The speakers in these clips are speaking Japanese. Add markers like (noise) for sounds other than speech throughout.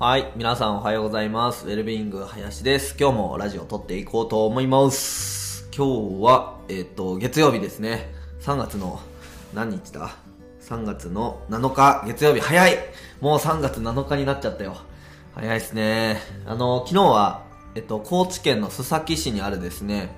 はい。皆さんおはようございます。ウェルビーイング林です。今日もラジオ撮っていこうと思います。今日は、えっ、と、月曜日ですね。3月の、何日だ ?3 月の7日、月曜日、早いもう3月7日になっちゃったよ。早いですね。あの、昨日は、えっと、高知県の須崎市にあるですね、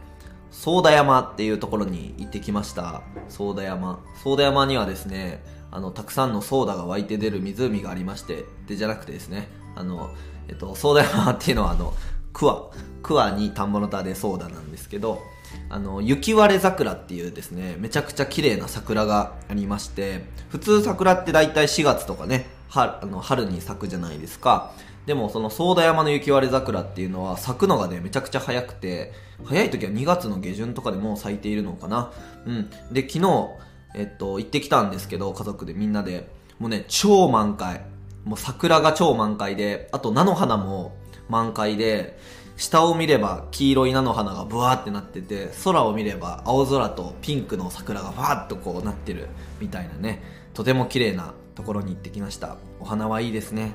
ソーダ山っていうところに行ってきました。ソーダ山。ソーダ山にはですね、あの、たくさんのソーダが湧いて出る湖がありまして、で、じゃなくてですね、あの、えっと、ソーダ山っていうのはあの、桑。桑に田んぼの田でソーダなんですけど、あの、雪割れ桜っていうですね、めちゃくちゃ綺麗な桜がありまして、普通桜って大体4月とかね、春、あの、春に咲くじゃないですか。でもそのソーダ山の雪割れ桜っていうのは咲くのがね、めちゃくちゃ早くて、早い時は2月の下旬とかでもう咲いているのかな。うん。で、昨日、えっと、行ってきたんですけど、家族でみんなで、もうね、超満開。もう桜が超満開で、あと菜の花も満開で、下を見れば黄色い菜の花がブワーってなってて、空を見れば青空とピンクの桜がバーっとこうなってるみたいなね、とても綺麗なところに行ってきました。お花はいいですね。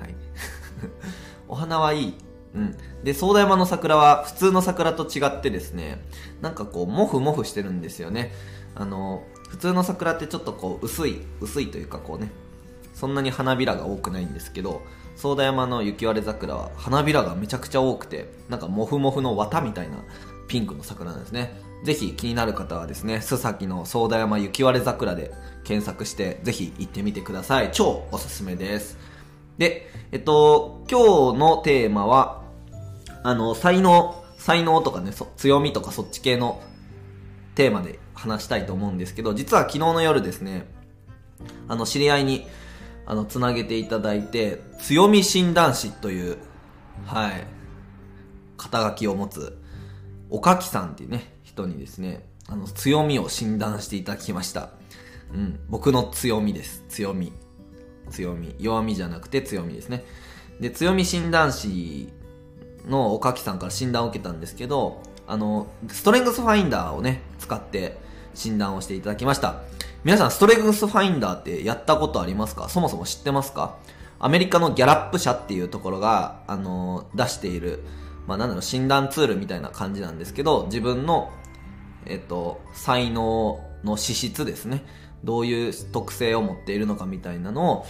はい。(laughs) お花はいい。うん。で、ソーダ山の桜は普通の桜と違ってですね、なんかこう、モフモフしてるんですよね。あの、普通の桜ってちょっとこう、薄い、薄いというかこうね、そんなに花びらが多くないんですけど、ソーダ山の雪割れ桜は花びらがめちゃくちゃ多くて、なんかモフモフの綿みたいなピンクの桜なんですね。ぜひ気になる方はですね、須崎のソーダ山雪割れ桜で検索して、ぜひ行ってみてください。超おすすめです。で、えっと、今日のテーマは、あの、才能、才能とかね、強みとかそっち系のテーマで話したいと思うんですけど、実は昨日の夜ですね、あの、知り合いに、あの、つなげていただいて、強み診断士という、はい、肩書きを持つ、おかきさんっていうね、人にですね、あの、強みを診断していただきました。うん、僕の強みです。強み。強み。弱みじゃなくて強みですね。で、強み診断士のおかきさんから診断を受けたんですけど、あの、ストレングスファインダーをね、使って診断をしていただきました。皆さん、ストレングスファインダーってやったことありますか？そもそも知ってますか？アメリカのギャラップ社っていうところが、あの、出している、まあ、なんだろう、診断ツールみたいな感じなんですけど、自分の、えっと、才能の資質ですね。どういう特性を持っているのかみたいなのを、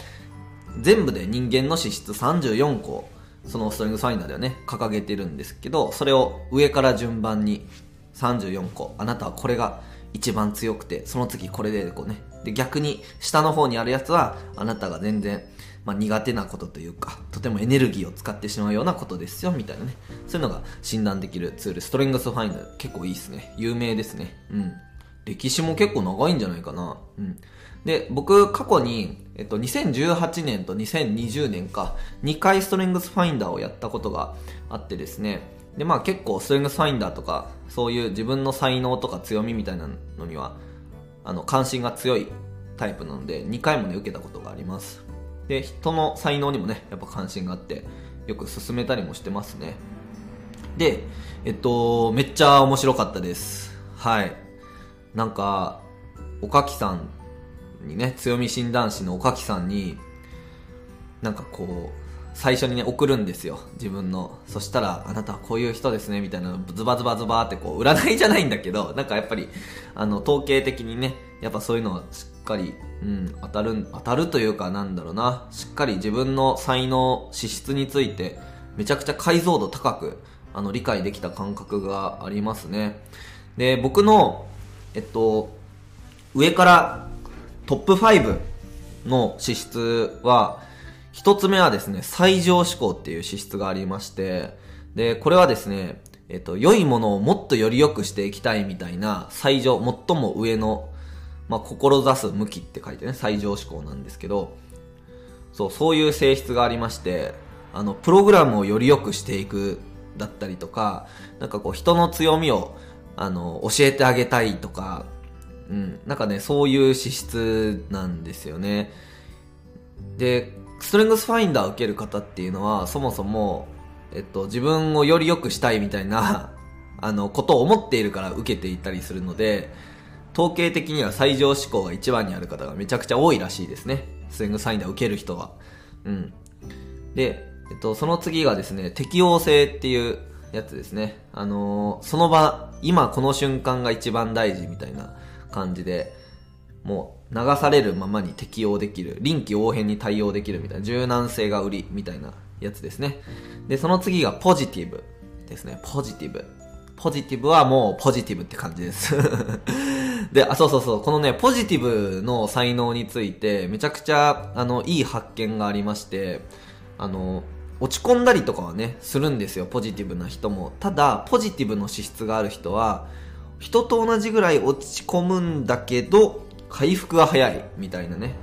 全部で人間の資質34個、そのストリングスファインダーではね、掲げてるんですけど、それを上から順番に34個、あなたはこれが一番強くて、その次これでこうね。で、逆に下の方にあるやつは、あなたが全然、まあ、苦手なことというか、とてもエネルギーを使ってしまうようなことですよ、みたいなね。そういうのが診断できるツール、ストリングスファインダー、結構いいですね。有名ですね。うん。歴史も結構長いんじゃないかな。うん。で、僕、過去に、えっと、2018年と2020年か、2回ストレングスファインダーをやったことがあってですね、で、まあ結構ストレングスファインダーとか、そういう自分の才能とか強みみたいなのには、あの、関心が強いタイプなので、2回もね、受けたことがあります。で、人の才能にもね、やっぱ関心があって、よく進めたりもしてますね。で、えっと、めっちゃ面白かったです。はい。なんか、おかきさんにね、強み診断士のおかきさんに、なんかこう、最初にね、送るんですよ。自分の。そしたら、あなたはこういう人ですね、みたいなズバズバズバってこう、占いじゃないんだけど、なんかやっぱり、あの、統計的にね、やっぱそういうのはしっかり、うん、当たる、当たるというかなんだろうな、しっかり自分の才能、資質について、めちゃくちゃ解像度高く、あの、理解できた感覚がありますね。で、僕の、えっと、上からトップ5の資質は、一つ目はですね、最上志向っていう資質がありまして、で、これはですね、えっと、良いものをもっとより良くしていきたいみたいな、最上、最も上の、まあ、志す向きって書いてね、最上志向なんですけど、そう、そういう性質がありまして、あの、プログラムをより良くしていくだったりとか、なんかこう、人の強みを、あの、教えてあげたいとか、うん、なんかね、そういう資質なんですよね。で、ストレングスファインダーを受ける方っていうのは、そもそも、えっと、自分をより良くしたいみたいな、(laughs) あの、ことを思っているから受けていたりするので、統計的には最上志向が一番にある方がめちゃくちゃ多いらしいですね。ストレングスファインダーを受ける人は。うん。で、えっと、その次がですね、適応性っていうやつですね。あのーその場、今この瞬間が一番大事みたいな感じで、もう流されるままに適応できる、臨機応変に対応できるみたいな、柔軟性が売りみたいなやつですね。で、その次がポジティブですね。ポジティブ。ポジティブはもうポジティブって感じです。(laughs) で、あ、そうそうそう、このね、ポジティブの才能について、めちゃくちゃ、あの、いい発見がありまして、あの、落ち込んだりとかはね、するんですよ、ポジティブな人も。ただ、ポジティブの資質がある人は、人と同じぐらい落ち込むんだけど、回復が早い、みたいなね、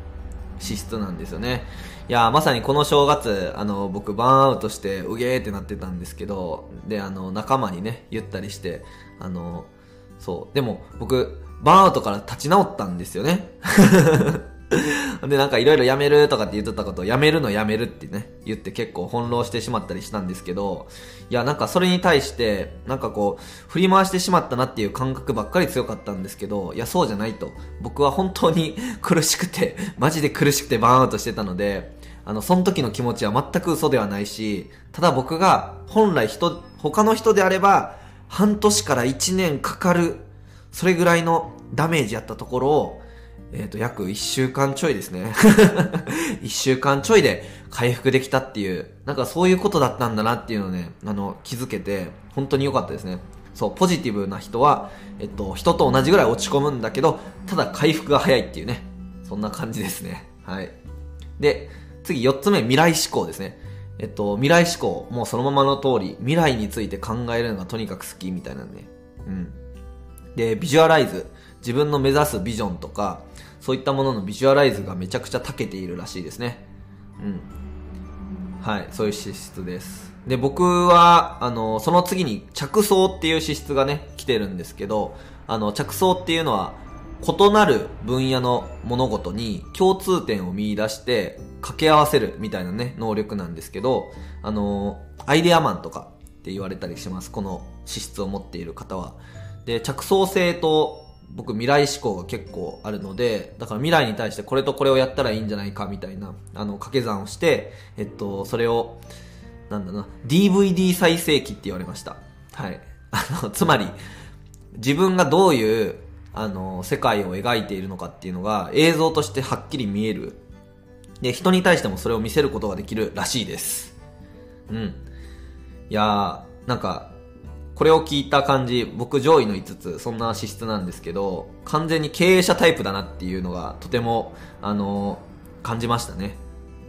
資質なんですよね。いやまさにこの正月、あの、僕バーンアウトして、うげーってなってたんですけど、で、あの、仲間にね、言ったりして、あの、そう。でも、僕、バーンアウトから立ち直ったんですよね。(laughs) で、なんかいろいろやめるとかって言っとったことをやめるのやめるってね、言って結構翻弄してしまったりしたんですけど、いや、なんかそれに対して、なんかこう、振り回してしまったなっていう感覚ばっかり強かったんですけど、いや、そうじゃないと。僕は本当に苦しくて、(laughs) マジで苦しくてバーンアウトしてたので、あの、その時の気持ちは全く嘘ではないし、ただ僕が本来人、他の人であれば、半年から1年かかる、それぐらいのダメージやったところを、えっ、と、約1週間ちょいですね。(laughs) 1週間ちょいで回復できたっていう、なんかそういうことだったんだなっていうのをね、あの、気づけて、本当に良かったですね。そう、ポジティブな人は、えっと、人と同じぐらい落ち込むんだけど、ただ回復が早いっていうね。そんな感じですね。はい。で、次4つ目、未来思考ですね。えっと、未来思考、もうそのままの通り、未来について考えるのがとにかく好きみたいなんで。うん。で、ビジュアライズ。自分の目指すビジョンとか、そういったもののビジュアライズがめちゃくちゃ長けているらしいですね。うん。はい、そういう資質です。で、僕は、あの、その次に着想っていう資質がね、来てるんですけど、あの、着想っていうのは、異なる分野の物事に共通点を見出して掛け合わせるみたいなね、能力なんですけど、あの、アイデアマンとかって言われたりします。この資質を持っている方は。で、着想性と僕未来思考が結構あるので、だから未来に対してこれとこれをやったらいいんじゃないかみたいな、あの、掛け算をして、えっと、それを、なんだな、DVD 再生機って言われました。はい。(laughs) あの、つまり、自分がどういう、あの、世界を描いているのかっていうのが映像としてはっきり見える。で、人に対してもそれを見せることができるらしいです。うん。いやー、なんか、これを聞いた感じ、僕上位の5つ、そんな資質なんですけど、完全に経営者タイプだなっていうのが、とても、あの感じましたね。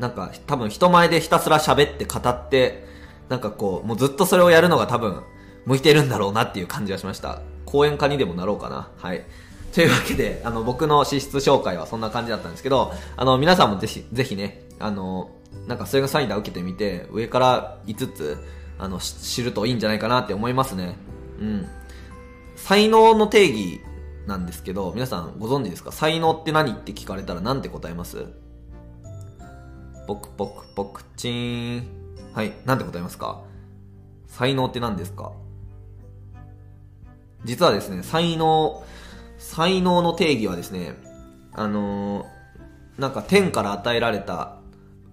なんか、多分人前でひたすら喋って語って、なんかこう、もうずっとそれをやるのが多分、向いてるんだろうなっていう感じがしました。講演家にでもなろうかな。はい。というわけで、あの、僕の資質紹介はそんな感じだったんですけど、あの、皆さんもぜひ、ぜひね、あの、なんかそれがサインダー受けてみて、上から5つ、あの、知るといいんじゃないかなって思いますね。うん。才能の定義なんですけど、皆さんご存知ですか？才能って何って聞かれたら何て答えます？ポクポクポクチーン。はい、なんて答えますか？才能って何ですか？実はですね、才能、才能の定義はですね、あのーなんか天から与えられた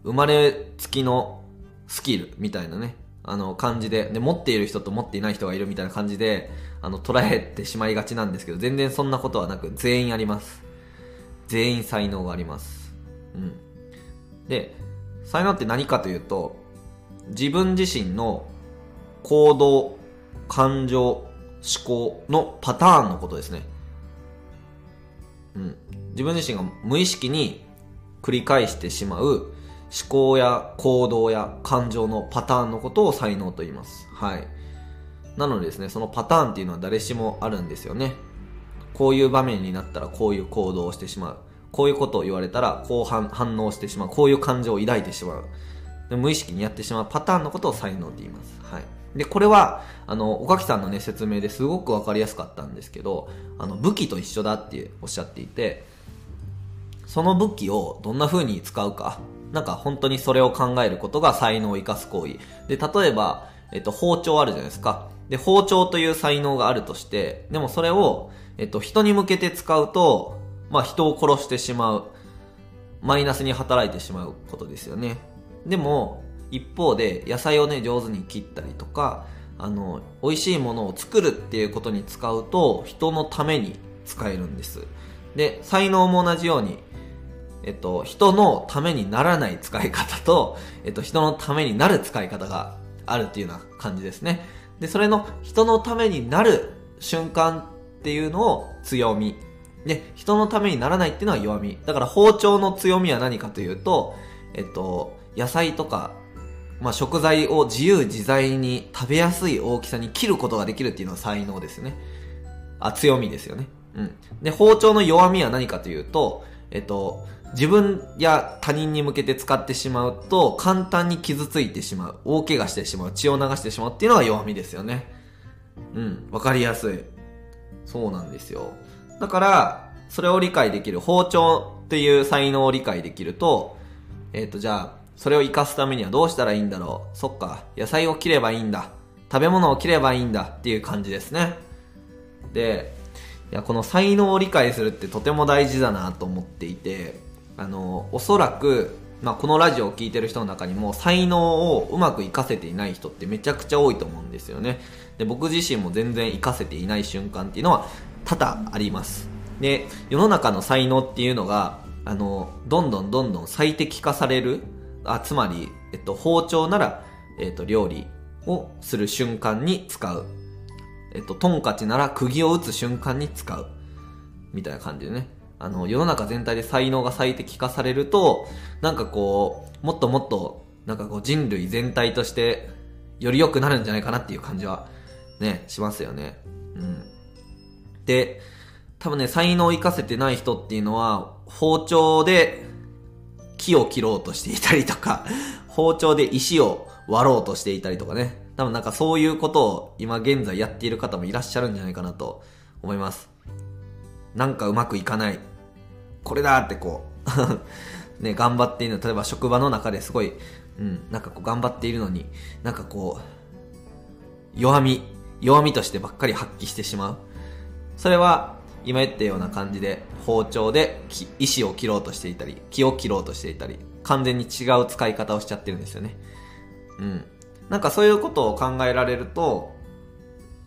生まれつきのスキルみたいなね、あの感じで、で、持っている人と持っていない人がいるみたいな感じで、あの、捉えてしまいがちなんですけど、全然そんなことはなく、全員あります。全員才能があります。うん。で、才能って何かというと、自分自身の行動、感情、思考のパターンのことですね。うん。自分自身が無意識に繰り返してしまう思考や行動や感情のパターンのことを才能と言います。はい。なのでですね、そのパターンっていうのは誰しもあるんですよね。こういう場面になったらこういう行動をしてしまう。こういうことを言われたらこう反応してしまう。こういう感情を抱いてしまう。で無意識にやってしまうパターンのことを才能って言います。はい。で、これは、あの、おかきさんのね、説明ですごくわかりやすかったんですけど、あの、武器と一緒だっておっしゃっていて、その武器をどんな風に使うか。なんか本当にそれを考えることが才能を生かす行為。で、例えば、えっと、包丁あるじゃないですか。で、包丁という才能があるとして、でもそれを、えっと、人に向けて使うと、まあ人を殺してしまう。マイナスに働いてしまうことですよね。でも、一方で野菜をね上手に切ったりとかあの美味しいものを作るっていうことに使うと人のために使えるんですで才能も同じようにえっと、人のためにならない使い方と、えっと、人のためになる使い方があるっていうような感じですね。で、それの人のためになる瞬間っていうのを強み。で、人のためにならないっていうのは弱み。だから包丁の強みは何かというと、えっと、野菜とか、まあ、食材を自由自在に食べやすい大きさに切ることができるっていうのは才能ですよね。あ、強みですよね。うん。で、包丁の弱みは何かというと、えっと、自分や他人に向けて使ってしまうと簡単に傷ついてしまう大怪我してしまう血を流してしまうっていうのが弱みですよね。うんわかりやすい。そうなんですよ。だからそれを理解できる包丁っていう才能を理解できるとえっ、ー、とじゃあそれを活かすためにはどうしたらいいんだろう。そっか野菜を切ればいいんだ。食べ物を切ればいいんだっていう感じですね。でいやこの才能を理解するってとても大事だなと思っていてあのおそらく、まあ、このラジオを聴いてる人の中にも才能をうまく活かせていない人ってめちゃくちゃ多いと思うんですよねで僕自身も全然活かせていない瞬間っていうのは多々ありますで世の中の才能っていうのがあのどんどんどんどん最適化されるあつまり、えっと、包丁なら、えっと、料理をする瞬間に使うえっと、トンカチなら釘を打つ瞬間に使う。みたいな感じでね。あの、世の中全体で才能が最適化されると、なんかこう、もっともっと、なんかこう人類全体として、より良くなるんじゃないかなっていう感じは、ね、しますよね。うん。で、多分ね、才能を活かせてない人っていうのは、包丁で木を切ろうとしていたりとか、(laughs) 包丁で石を割ろうとしていたりとかね。多分なんかそういうことを今現在やっている方もいらっしゃるんじゃないかなと思います。なんかうまくいかない。これだってこう (laughs) ね、頑張っているの、例えば職場の中ですごい、うん、なんかこう頑張っているのに、なんかこう、弱み、弱みとしてばっかり発揮してしまう。それは、今言ったような感じで、包丁で石を切ろうとしていたり、木を切ろうとしていたり、完全に違う使い方をしちゃってるんですよね。うん。なんかそういうことを考えられると、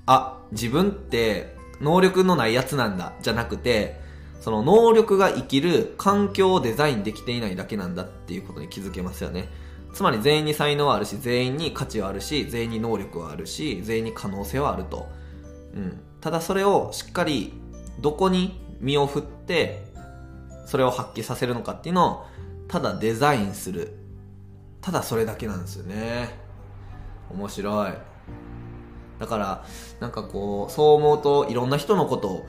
あ、自分って能力のないやつなんだ、じゃなくて、その能力が生きる環境をデザインできていないだけなんだっていうことに気づけますよね。つまり全員に才能はあるし、全員に価値はあるし、全員に能力はあるし、全員に可能性はあると。うん。ただそれをしっかりどこに身を振って、それを発揮させるのかっていうのを、ただデザインする。ただそれだけなんですよね。面白い。だから、なんかこう、そう思うといろんな人のことを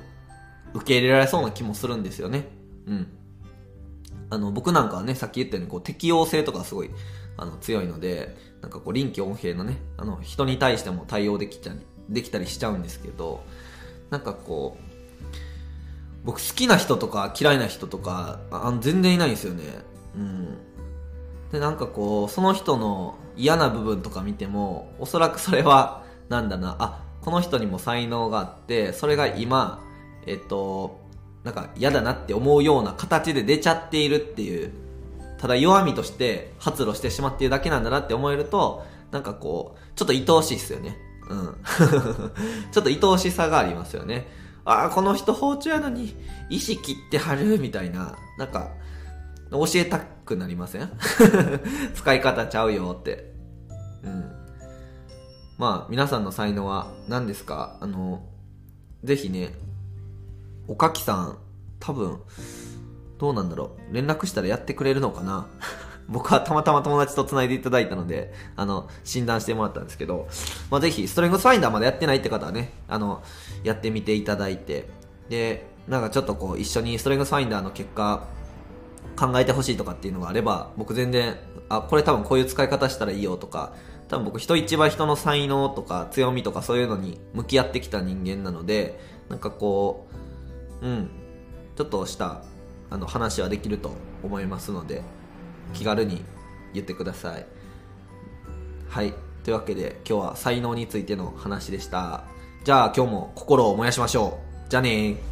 受け入れられそうな気もするんですよね。うん。あの、僕なんかはね、さっき言ったようにこう適応性とかすごいあの強いので、なんかこう臨機応変のね、あの人に対しても対応できちゃできたりしちゃうんですけど、なんかこう、僕好きな人とか嫌いな人とかあ全然いないんですよね。うん。で、なんかこう、その人の嫌な部分とか見ても、おそらくそれは、なんだな、あ、この人にも才能があって、それが今、えっと、なんか嫌だなって思うような形で出ちゃっているっていう、ただ弱みとして発露してしまっているだけなんだなって思えると、なんかこう、ちょっと愛おしいっすよね。うん。(laughs) ちょっと愛おしさがありますよね。ああ、この人包丁やのに、石切ってはる、みたいな。なんか、教えたくなりません？(laughs) 使い方ちゃうよって。まあ、皆さんの才能は何ですか？あの、ぜひね、おかきさん、多分、どうなんだろう？連絡したらやってくれるのかな？(laughs) 僕はたまたま友達と繋いでいただいたので、あの、診断してもらったんですけど、まあ、ぜひ、ストレングスファインダーまだやってないって方はね、あの、やってみていただいて、で、なんかちょっとこう、一緒にストレングスファインダーの結果、考えてほしいとかっていうのがあれば、僕全然、あ、これ多分こういう使い方したらいいよとか、多分僕人一倍人の才能とか強みとかそういうのに向き合ってきた人間なので、なんかこう、うん、ちょっとしたあの話はできると思いますので、気軽に言ってください。はい。というわけで今日は才能についての話でした。じゃあ今日も心を燃やしましょう。じゃあねー。